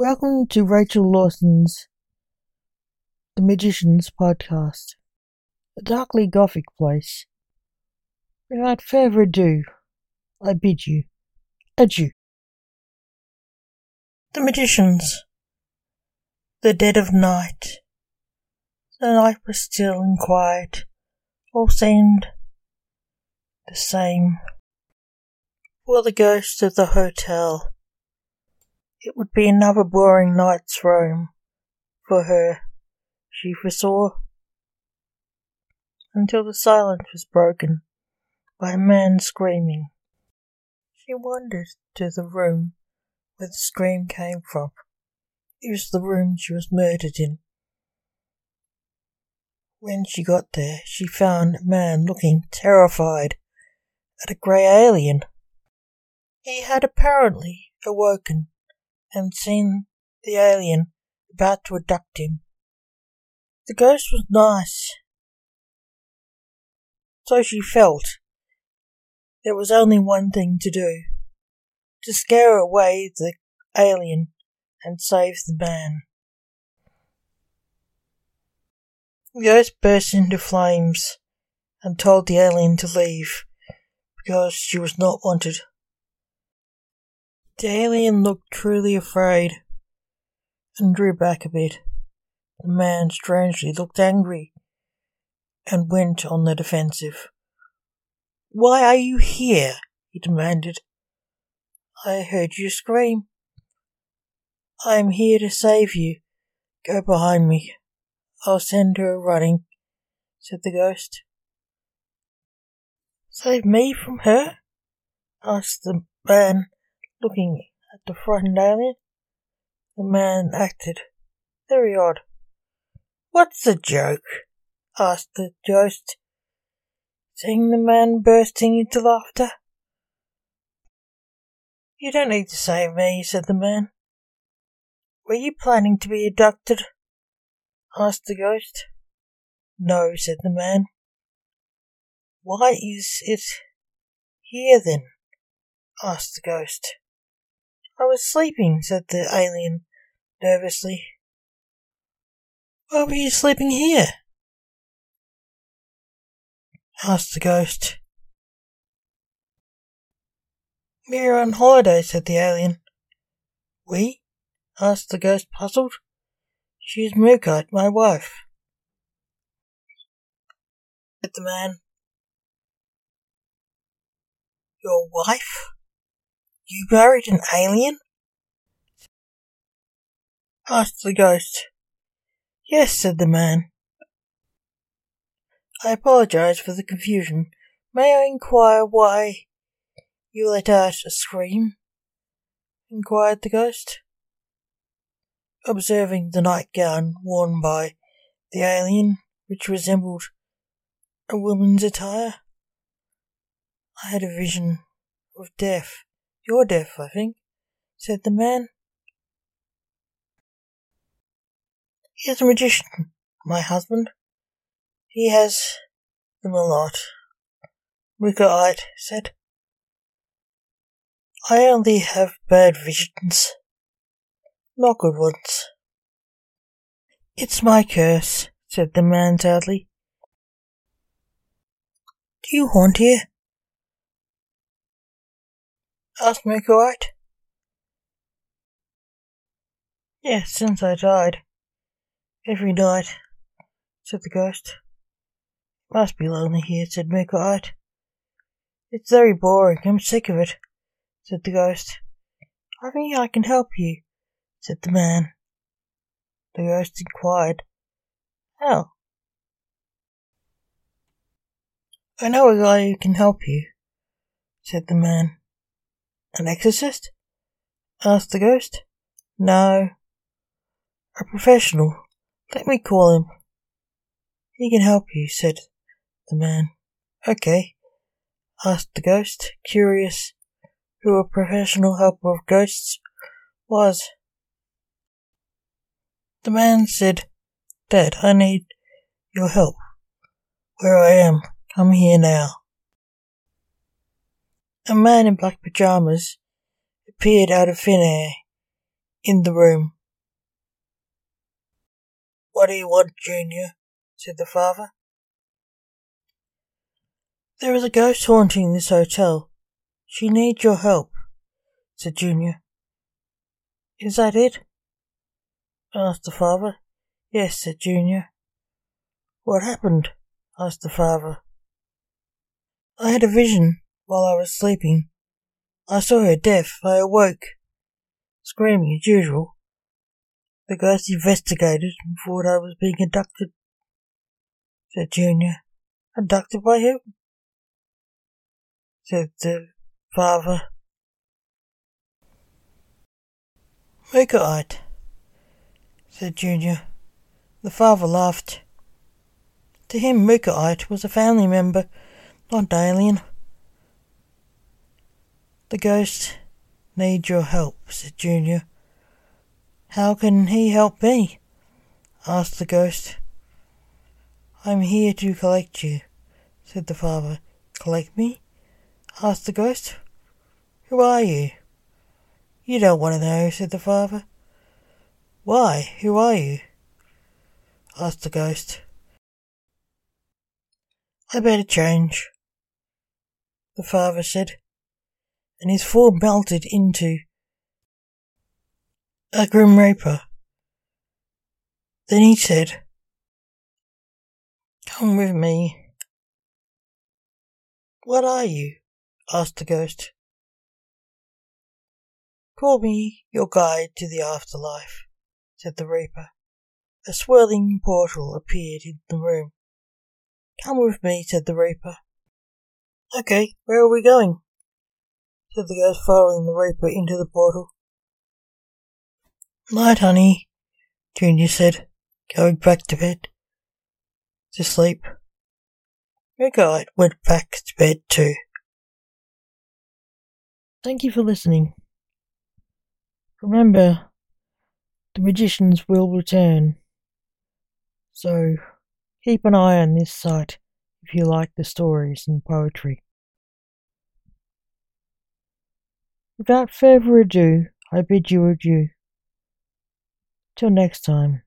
Welcome to Rachel Lawson's The Magicians podcast, a darkly gothic place. Without further ado, I bid you adieu. The Magicians. The dead of night. The night was still and quiet. All seemed the same. For the ghost of the hotel it would be another boring night's roam for her, she foresaw, until the silence was broken by a man screaming. She wandered to the room where the scream came from. It was the room she was murdered in. When she got there, she found a man looking terrified at a grey alien. He had apparently awoken and seen the alien about to abduct him. The ghost was nice. So she felt. There was only one thing to do. To scare away the alien and save the man. The ghost burst into flames and told the alien to leave because she was not wanted. The alien looked truly afraid and drew back a bit. The man strangely looked angry and went on the defensive. Why are you here? he demanded. I heard you scream. I am here to save you. Go behind me. I'll send her running, said the ghost. Save me from her? asked the man Looking at the frightened alien, the man acted very odd. What's the joke? asked the ghost, seeing the man bursting into laughter. You don't need to save me, said the man. Were you planning to be abducted? asked the ghost. No, said the man. Why is it here then? asked the ghost. I was sleeping, said the alien nervously. Why were you sleeping here? asked the ghost. We're on holiday, said the alien. We? asked the ghost, puzzled. She's Mookaite, my wife. Said the man. Your wife? You married an alien? asked the ghost. Yes, said the man. I apologize for the confusion. May I inquire why you let out a scream? inquired the ghost. Observing the nightgown worn by the alien, which resembled a woman's attire, I had a vision of death you're deaf, I think, said the man. He's a magician, my husband. He has them a lot. Rickerite said. I only have bad visions, not good ones. It's my curse, said the man sadly. Do you haunt here? Asked Mookaite. Yes, since I died. Every night, said the ghost. Must be lonely here, said Mookaite. It's very boring. I'm sick of it, said the ghost. I think I can help you, said the man. The ghost inquired, How? I know a guy who can help you, said the man. An exorcist? asked the ghost. No. A professional. Let me call him. He can help you, said the man. Okay, asked the ghost, curious who a professional helper of ghosts was. The man said, Dad, I need your help. Where I am, come here now. A man in black pajamas appeared out of thin air in the room. What do you want, Junior? said the father. There is a ghost haunting this hotel. She needs your help, said Junior. Is that it? asked the father. Yes, said Junior. What happened? asked the father. I had a vision while I was sleeping. I saw her death. I awoke, screaming as usual. The ghost investigated and thought I was being abducted, said Junior. Abducted by who? said the father. Mookaite, said Junior. The father laughed. To him, Mookaite was a family member, not alien. The ghost needs your help, said Junior. How can he help me? asked the ghost. I'm here to collect you, said the father. Collect me? asked the ghost. Who are you? You don't want to know, said the father. Why? Who are you? asked the ghost. I better change, the father said, and his form melted into a grim reaper. Then he said, Come with me. What are you? asked the ghost. Call me your guide to the afterlife, said the Reaper. A swirling portal appeared in the room. Come with me, said the Reaper. Okay, where are we going? Said the ghost, following the Reaper into the portal. Night, honey, Junior said, going back to bed. To sleep. Guide went back to bed too. Thank you for listening. Remember, the magicians will return. So, keep an eye on this site if you like the stories and poetry. Without further ado, I bid you adieu. Till next time.